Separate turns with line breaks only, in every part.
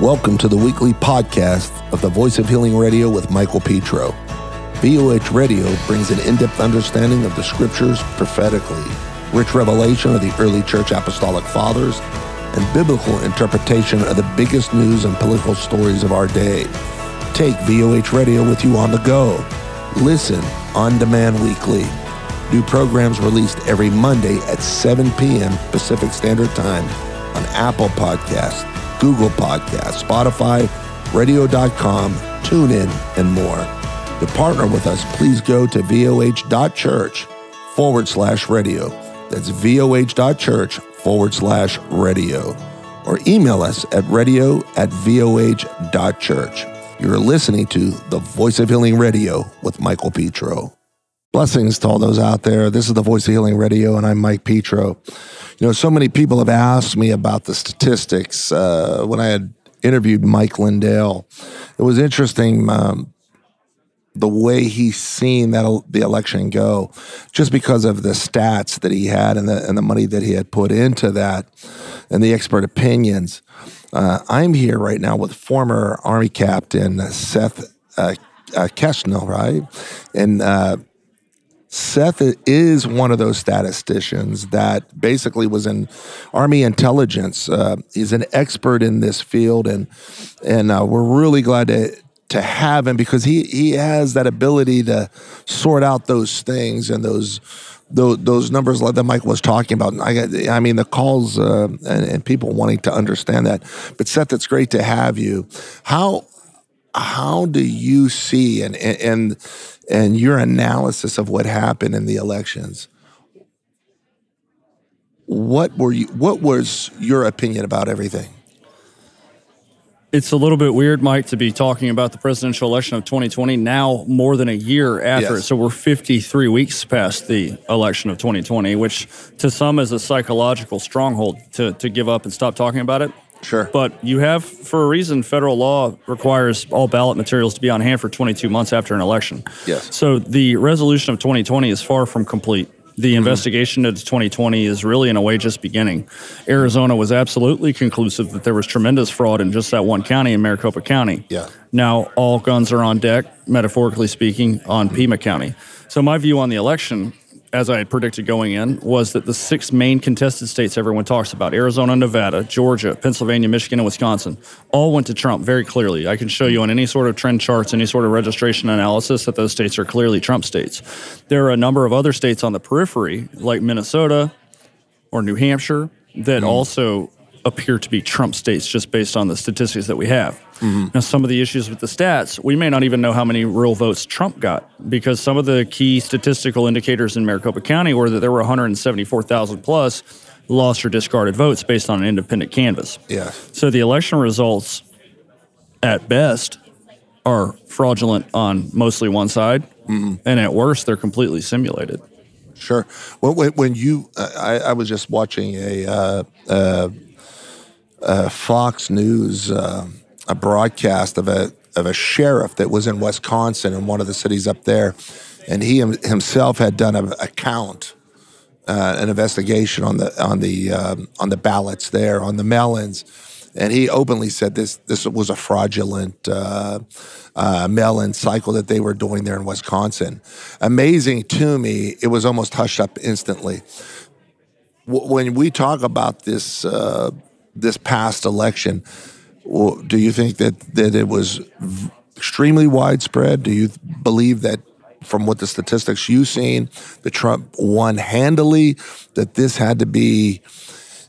Welcome to the weekly podcast of the Voice of Healing Radio with Michael Petro. VOH Radio brings an in depth understanding of the scriptures prophetically, rich revelation of the early church apostolic fathers, and biblical interpretation of the biggest news and political stories of our day. Take VOH Radio with you on the go. Listen on demand weekly. New programs released every Monday at 7 p.m. Pacific Standard Time on Apple Podcasts, Google Podcasts, Spotify, radio.com, TuneIn, and more. To partner with us, please go to voh.church forward slash radio. That's voh.church forward slash radio. Or email us at radio at voh.church. You're listening to the Voice of Healing Radio with Michael Petro. Blessings to all those out there. This is the Voice of Healing Radio, and I'm Mike Petro. You know, so many people have asked me about the statistics uh, when I had interviewed Mike Lindell. It was interesting um, the way he's seen that the election go, just because of the stats that he had and the and the money that he had put into that, and the expert opinions. Uh, I'm here right now with former Army Captain Seth uh, uh, Keshner, right? And uh, Seth is one of those statisticians that basically was in Army intelligence. Uh, he's an expert in this field, and and uh, we're really glad to to have him because he he has that ability to sort out those things and those those, numbers that Mike was talking about. I, I mean, the calls uh, and, and, people wanting to understand that. But Seth, it's great to have you. How how do you see and and and your analysis of what happened in the elections? What were you? What was your opinion about everything?
It's a little bit weird, Mike, to be talking about the presidential election of 2020 now more than a year after yes. it. So we're 53 weeks past the election of 2020, which to some is a psychological stronghold to, to give up and stop talking about it.
Sure.
But you have, for a reason, federal law requires all ballot materials to be on hand for 22 months after an election.
Yes.
So the resolution of 2020 is far from complete. The mm-hmm. investigation into 2020 is really, in a way, just beginning. Arizona was absolutely conclusive that there was tremendous fraud in just that one county in Maricopa County.
Yeah.
Now, all guns are on deck, metaphorically speaking, on Pima County. So, my view on the election as I had predicted going in, was that the six main contested states everyone talks about Arizona, Nevada, Georgia, Pennsylvania, Michigan, and Wisconsin all went to Trump very clearly. I can show you on any sort of trend charts, any sort of registration analysis that those states are clearly Trump states. There are a number of other states on the periphery, like Minnesota or New Hampshire, that also appear to be Trump states just based on the statistics that we have. Mm-hmm. Now, some of the issues with the stats, we may not even know how many real votes Trump got because some of the key statistical indicators in Maricopa County were that there were 174,000 plus lost or discarded votes based on an independent canvass.
Yeah.
So the election results, at best, are fraudulent on mostly one side, mm-hmm. and at worst, they're completely simulated.
Sure. When, when you, uh, I, I, was just watching a uh, uh, uh, Fox News uh, a broadcast of a of a sheriff that was in Wisconsin in one of the cities up there, and he himself had done a, a count, uh, an investigation on the on the um, on the ballots there on the mail-ins, and he openly said this this was a fraudulent uh, uh, mail-in cycle that they were doing there in Wisconsin. Amazing to me, it was almost hushed up instantly. W- when we talk about this uh, this past election. Do you think that, that it was extremely widespread? Do you believe that from what the statistics you've seen, that Trump won handily, that this had to be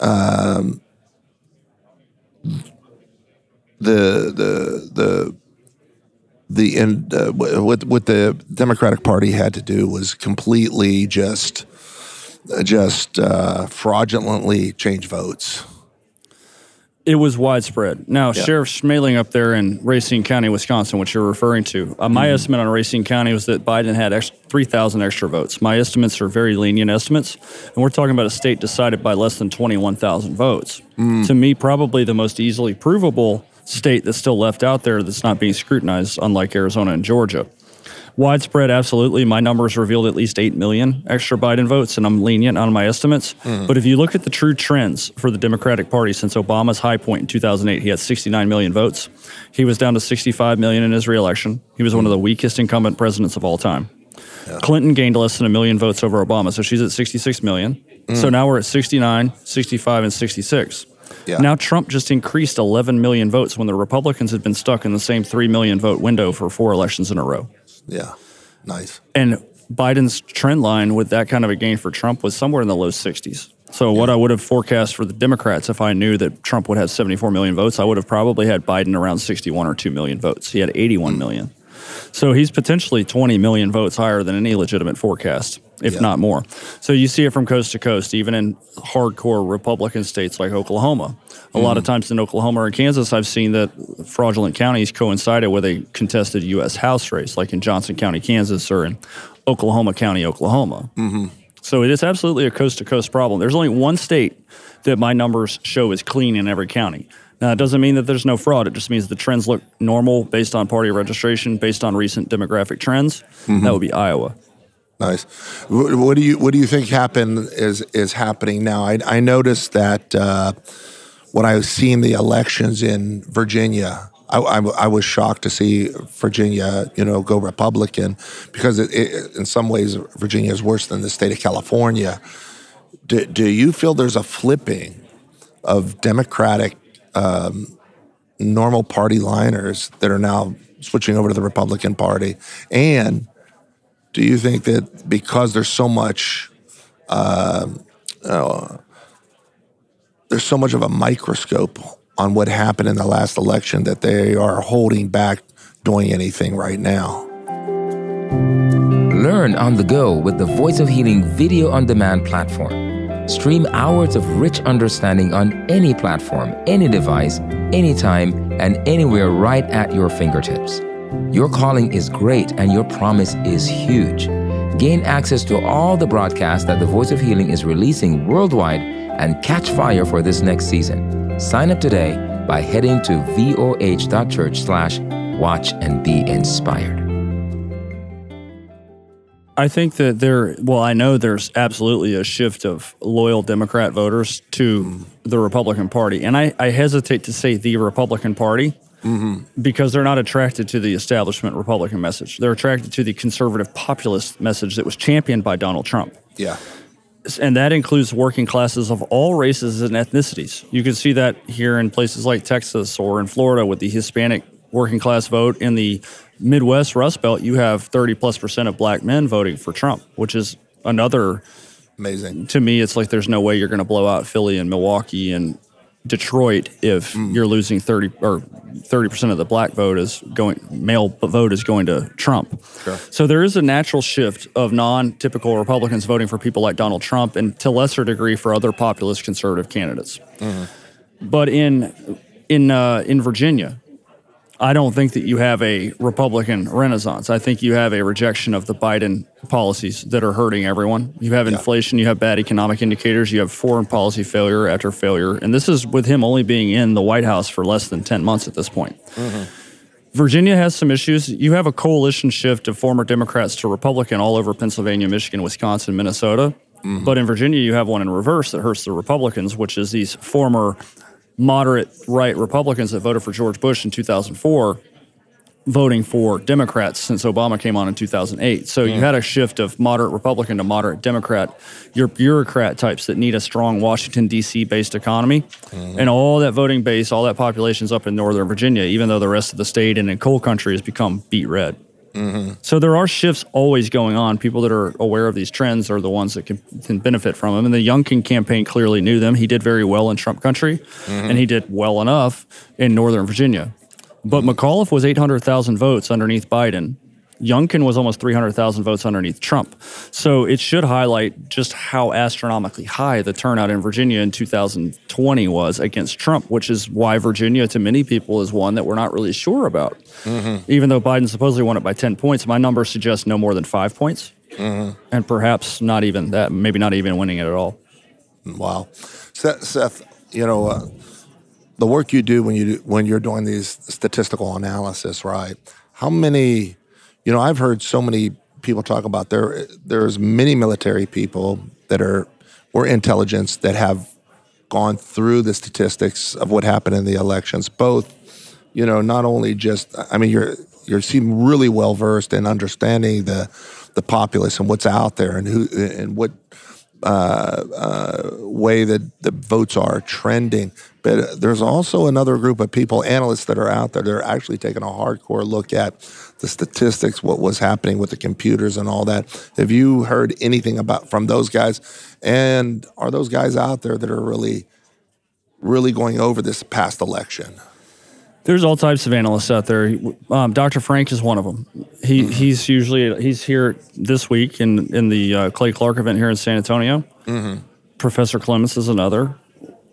um, the the the the end uh, what what the Democratic Party had to do was completely just just uh, fraudulently change votes.
It was widespread. Now, yeah. Sheriff Schmaling up there in Racine County, Wisconsin, which you're referring to, uh, my mm-hmm. estimate on Racine County was that Biden had 3,000 extra votes. My estimates are very lenient estimates, and we're talking about a state decided by less than 21,000 votes. Mm. To me, probably the most easily provable state that's still left out there that's not being scrutinized, unlike Arizona and Georgia. Widespread, absolutely. My numbers revealed at least 8 million extra Biden votes, and I'm lenient on my estimates. Mm-hmm. But if you look at the true trends for the Democratic Party since Obama's high point in 2008, he had 69 million votes. He was down to 65 million in his reelection. He was one of the weakest incumbent presidents of all time. Clinton gained less than a million votes over Obama, so she's at 66 million. So mm. now we're at 69, 65, and 66.
Yeah.
Now Trump just increased 11 million votes when the Republicans had been stuck in the same 3 million vote window for four elections in a row.
Yeah. Nice.
And Biden's trend line with that kind of a gain for Trump was somewhere in the low 60s. So what I would have forecast for the Democrats if I knew that Trump would have 74 million votes, I would have probably had Biden around 61 or 2 million votes. He had 81 hmm. million. So he's potentially 20 million votes higher than any legitimate forecast, if
Yeah.
not more. So you see it from coast to coast, even in hardcore Republican states like Oklahoma. A lot of mm. times in Oklahoma or Kansas, I've seen that fraudulent counties coincided with a contested U.S. House race, like in Johnson County, Kansas, or in Oklahoma County, Oklahoma. Mm-hmm. So it is absolutely a coast to coast problem. There's only one state that my numbers show is clean in every county. Now, it doesn't mean that there's no fraud. It just means the trends look normal based on party registration, based on recent demographic trends. Mm-hmm. That would be Iowa.
Nice. Wh- What do you What do you think happen is is happening now? I, I noticed that uh, when I was seeing the elections in Virginia, I, I, I was shocked to see Virginia, you know, go Republican because it, it, in some ways Virginia is worse than the state of California. Do, do you feel there's a flipping of Democratic um, normal party liners that are now switching over to the Republican Party? And do you think that because there's so much, um, uh, there's so much of a microscope on what happened in the last election that they are holding back doing anything right now?
Learn on the go with the Voice of Healing video on demand platform. Stream hours of rich understanding on any platform, any device, anytime, and anywhere right at your fingertips. Your calling is great and your promise is huge. Gain access to all the broadcasts that the Voice of Healing is releasing worldwide and catch fire for this next season. Sign up today by heading to voh.church slash watch and be inspired.
I think that there, well, I know there's absolutely a shift of loyal Democrat voters to the Republican Party. And I, I hesitate to say the Republican Party because they're not attracted to the establishment Republican message. They're attracted to the conservative populist message that was championed by Donald Trump.
Yeah.
And that includes working classes of all races and ethnicities. You can see that here in places like Texas or in Florida with the Hispanic working class vote. In the Midwest Rust Belt, you have 30 plus percent of black men voting for Trump, which is another,
Amazing.
to me, it's like there's no way you're going to blow out Philly and Milwaukee and Detroit if you're losing 30 or 30% of the black vote is going, male vote is going to Trump. So there is a natural shift of non-typical Republicans voting for people like Donald Trump, and to lesser degree for other populist conservative candidates. But in in uh, in Virginia, I don't think that you have a Republican renaissance. I think you have a rejection of the Biden policies that are hurting everyone. You have inflation, you have bad economic indicators, you have foreign policy failure after failure, and this is with him only being in the White House for less than ten months at this point. Mm-hmm. Virginia has some issues. You have a coalition shift of former Democrats to Republican all over Pennsylvania, Michigan, Wisconsin, Minnesota. Mm-hmm. But in Virginia, you have one in reverse that hurts the Republicans, which is these former moderate right Republicans that voted for George Bush in 2004 voting for Democrats since Obama came on in 2008. So you had a shift of moderate Republican to moderate Democrat. Your bureaucrat types that need a strong Washington, D.C. based economy. Mm-hmm. And all that voting base, all that population's up in Northern Virginia, even though the rest of the state and in coal country has become beet red. So there are shifts always going on. People that are aware of these trends are the ones that can, can benefit from them. And the Youngkin campaign clearly knew them. He did very well in Trump country, and he did well enough in Northern Virginia. But McAuliffe was 800,000 votes underneath Biden. Youngkin was almost 300,000 votes underneath Trump. So it should highlight just how astronomically high the turnout in Virginia in 2020 was against Trump, which is why Virginia, to many people, is one that we're not really sure about. Even though Biden supposedly won it by 10 points, my numbers suggest no more than five points. And perhaps not even that, maybe not even winning it at all.
Wow, Seth, Seth you know uh, the work you do when you do, when you're doing these statistical analysis, right? How many, you know, I've heard so many people talk about there. There's many military people that are or intelligence that have gone through the statistics of what happened in the elections. Both, you know, not only just. I mean, you're you seem really well versed in understanding the the populace and what's out there and who and what uh, uh, way that the votes are trending. But there's also another group of people, analysts that are out there. They're actually taking a hardcore look at the statistics, what was happening with the computers and all that. Have you heard anything about from those guys? And are those guys out there that are really, really going over this past election?
There's all types of analysts out there. Um, Dr. Frank is one of them. He mm-hmm. he's usually he's here this week in in the uh, Clay Clark event here in San Antonio. Mm-hmm. Professor Clements is another.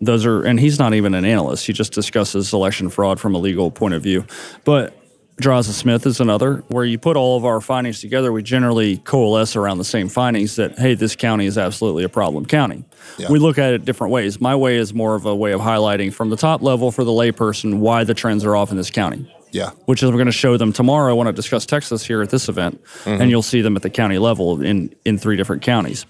Those are and he's not even an analyst. He just discusses election fraud from a legal point of view. But Draza Smith is another, where you put all of our findings together, we generally coalesce around the same findings that, hey, this county is absolutely a problem county. Yeah. We look at it different ways. My way is more of a way of highlighting from the top level for the layperson why the trends are off in this county.
Yeah.
Which is we're going to show them tomorrow when I discuss Texas here at this event, mm-hmm. and you'll see them at the county level in, in three different counties.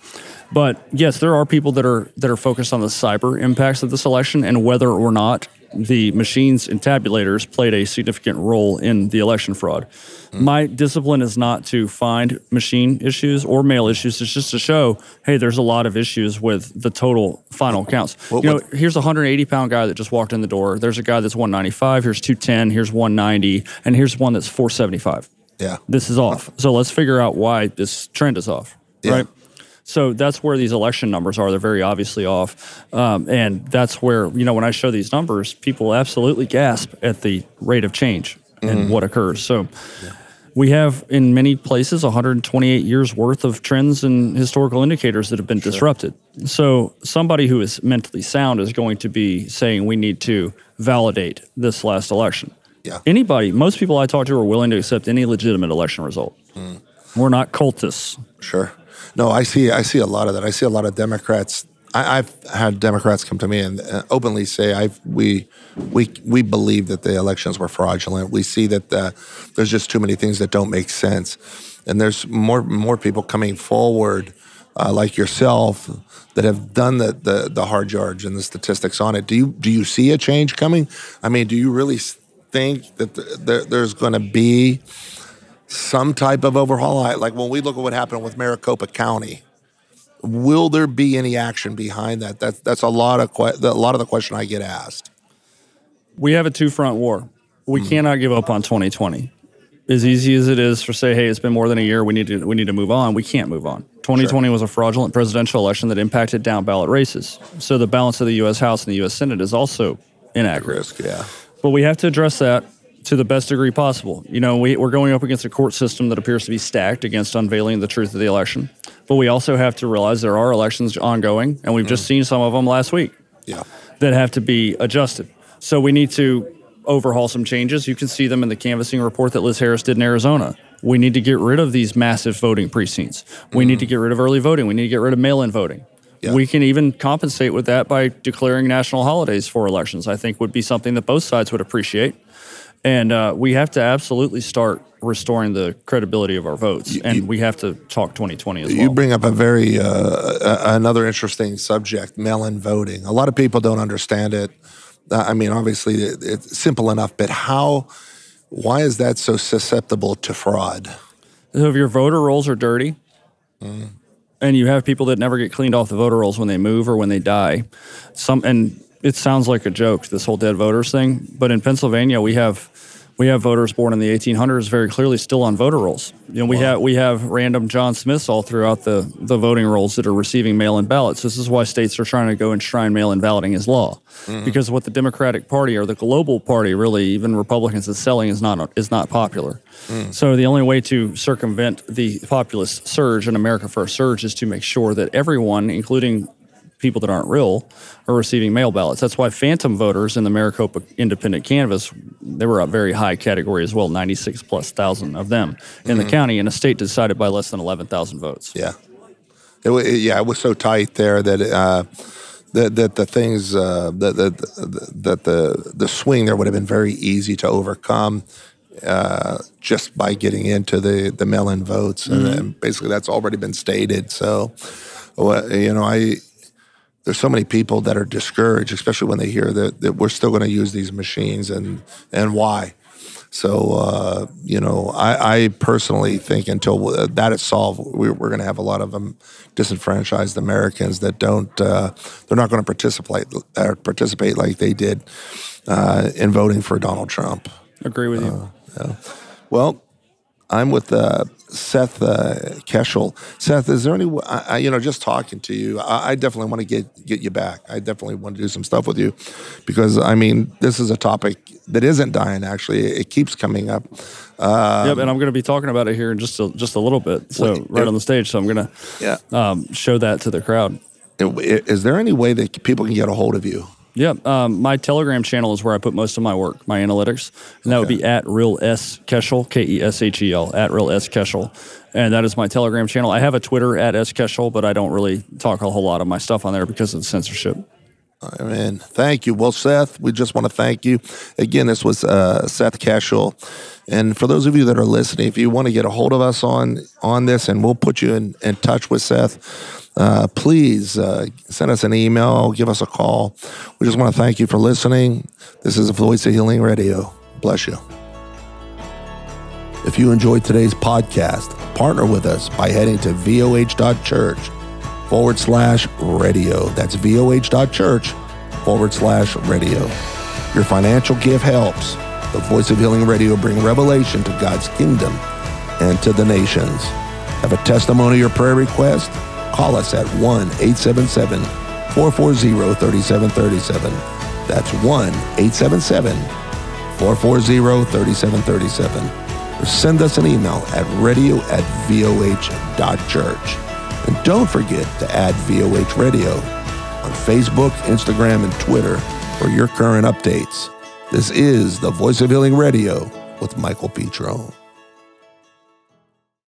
But yes, there are people that are that are focused on the cyber impacts of this election and whether or not the machines and tabulators played a significant role in the election fraud. Mm. My discipline is not to find machine issues or mail issues. It's just to show, hey, there's a lot of issues with the total final counts. What, you know, what? here's a 180 pound guy that just walked in the door. There's a guy that's 195. Here's 210. Here's 190, and here's one that's 475.
Yeah,
this is off. So let's figure out why this trend is off. Yeah. Right. So that's where these election numbers are. They're very obviously off. Um, and that's where, you know, when I show these numbers, people absolutely gasp at the rate of change mm-hmm. and what occurs. So yeah. we have in many places 128 years worth of trends and historical indicators that have been sure. disrupted. So somebody who is mentally sound is going to be saying we need to validate this last election.
Yeah.
Anybody, most people I talk to are willing to accept any legitimate election result. Mm. We're not cultists.
Sure. No, I see. I see a lot of that. I see a lot of Democrats. I, have had Democrats come to me and openly say, i we we we believe that the elections were fraudulent. We see that the, there's just too many things that don't make sense, and there's more more people coming forward." Uh, like yourself that have done the, the, the hard yards and the statistics on it. Do you do you see a change coming? I mean, do you really think that the, the, there's going to be some type of overhaul. Like when we look at what happened with Maricopa County, will there be any action behind that? That's that's a lot of que- a lot of the question I get asked.
We have a two front war. We mm. cannot give up on 2020. As easy as it is for say, hey, it's been more than a year. We need to we need to move on. We can't move on. 2020 sure. was a fraudulent presidential election that impacted down ballot races. So the balance of the U.S. House and the U.S. Senate is also inaccurate.
Risk, yeah.
But we have to address that to the best degree possible. You know, we, we're going up against a court system that appears to be stacked against unveiling the truth of the election. But we also have to realize there are elections ongoing, and we've mm. just seen some of them last week
yeah.
that have to be adjusted. So we need to overhaul some changes. You can see them in the canvassing report that Liz Harris did in Arizona. We need to get rid of these massive voting precincts. We mm. need to get rid of early voting. We need to get rid of mail in voting. Yeah. We can even compensate with that by declaring national holidays for elections. I think would be something that both sides would appreciate. And uh, we have to absolutely start restoring the credibility of our votes, you, and we have to talk 2020 as
well.
You
bring up a very uh, another interesting subject: mail-in voting. A lot of people don't understand it. Uh, I mean, obviously, it, it's simple enough, but how? Why is that so susceptible to fraud?
So, if your voter rolls are dirty, mm. and you have people that never get cleaned off the voter rolls when they move or when they die, some and it sounds like a joke, this whole dead voters thing. But in Pennsylvania, we have we have voters born in the 1800s very clearly still on voter rolls. You know, we wow. have we have random John Smiths all throughout the the voting rolls that are receiving mail-in ballots. This is why states are trying to go enshrine mail-in balloting as law, mm-hmm. because what the Democratic Party or the global party, really, even Republicans, is selling is not is not popular. Mm. So the only way to circumvent the populist surge and America First surge is to make sure that everyone, including people that aren't real are receiving mail ballots. That's why phantom voters in the Maricopa Independent Canvass, they were a very high category as well, 96 plus thousand of them in mm-hmm. the county, in a state decided by less than 11,000 votes.
Yeah. It, it, yeah, it was so tight there that uh, that, that the things uh, that, that, that the the swing there would have been very easy to overcome uh, just by getting into the the mail-in votes, and, and basically that's already been stated. So, you know, I there's so many people that are discouraged, especially when they hear that, that we're still going to use these machines and and why. So uh, you know, I, I, personally think until that is solved, we're, we're going to have a lot of um, disenfranchised Americans that don't. Uh, they're not going to participate uh, participate like they did uh, in voting for Donald Trump.
Agree with you.
Yeah. Well, I'm with uh, Seth uh, Keshel. Seth, is there any, I, you know, just talking to you, I, I, definitely want to get get you back. I definitely want to do some stuff with you because I mean, this is a topic that isn't dying. Actually, it keeps coming up.
Um, yep, and I'm going to be talking about it here in just a, just a little bit. So right on the stage. So I'm going to
yeah
um, show that to the crowd.
Is there any way that people can get a hold of you?
Yeah, um, my Telegram channel is where I put most of my work, my analytics, and that okay. would be at real s Keshel K E S H E L at real s Keshel, and that is my Telegram channel. I have a Twitter at s Keshel, but I don't really talk a whole lot of my stuff on there because of the censorship.
I mean, thank you. Well, Seth, we just want to thank you again. This was uh, Seth Keshel, and for those of you that are listening, if you want to get a hold of us on on this, and we'll put you in, in touch with Seth uh, please uh, send us an email, give us a call. We just want to thank you for listening. This is the Voice of Healing Radio. Bless you. If you enjoyed today's podcast, partner with us by heading to voh.church forward slash radio. That's voh.church forward slash radio. Your financial gift helps the Voice of Healing Radio bring revelation to God's kingdom and to the nations. Have a testimony or prayer request? Call us at 1 877 440 3737. That's 1 877 440 3737. Or send us an email at radio at voh.church. And don't forget to add VOH Radio on Facebook, Instagram, and Twitter for your current updates. This is the Voice of Healing Radio with Michael Petro.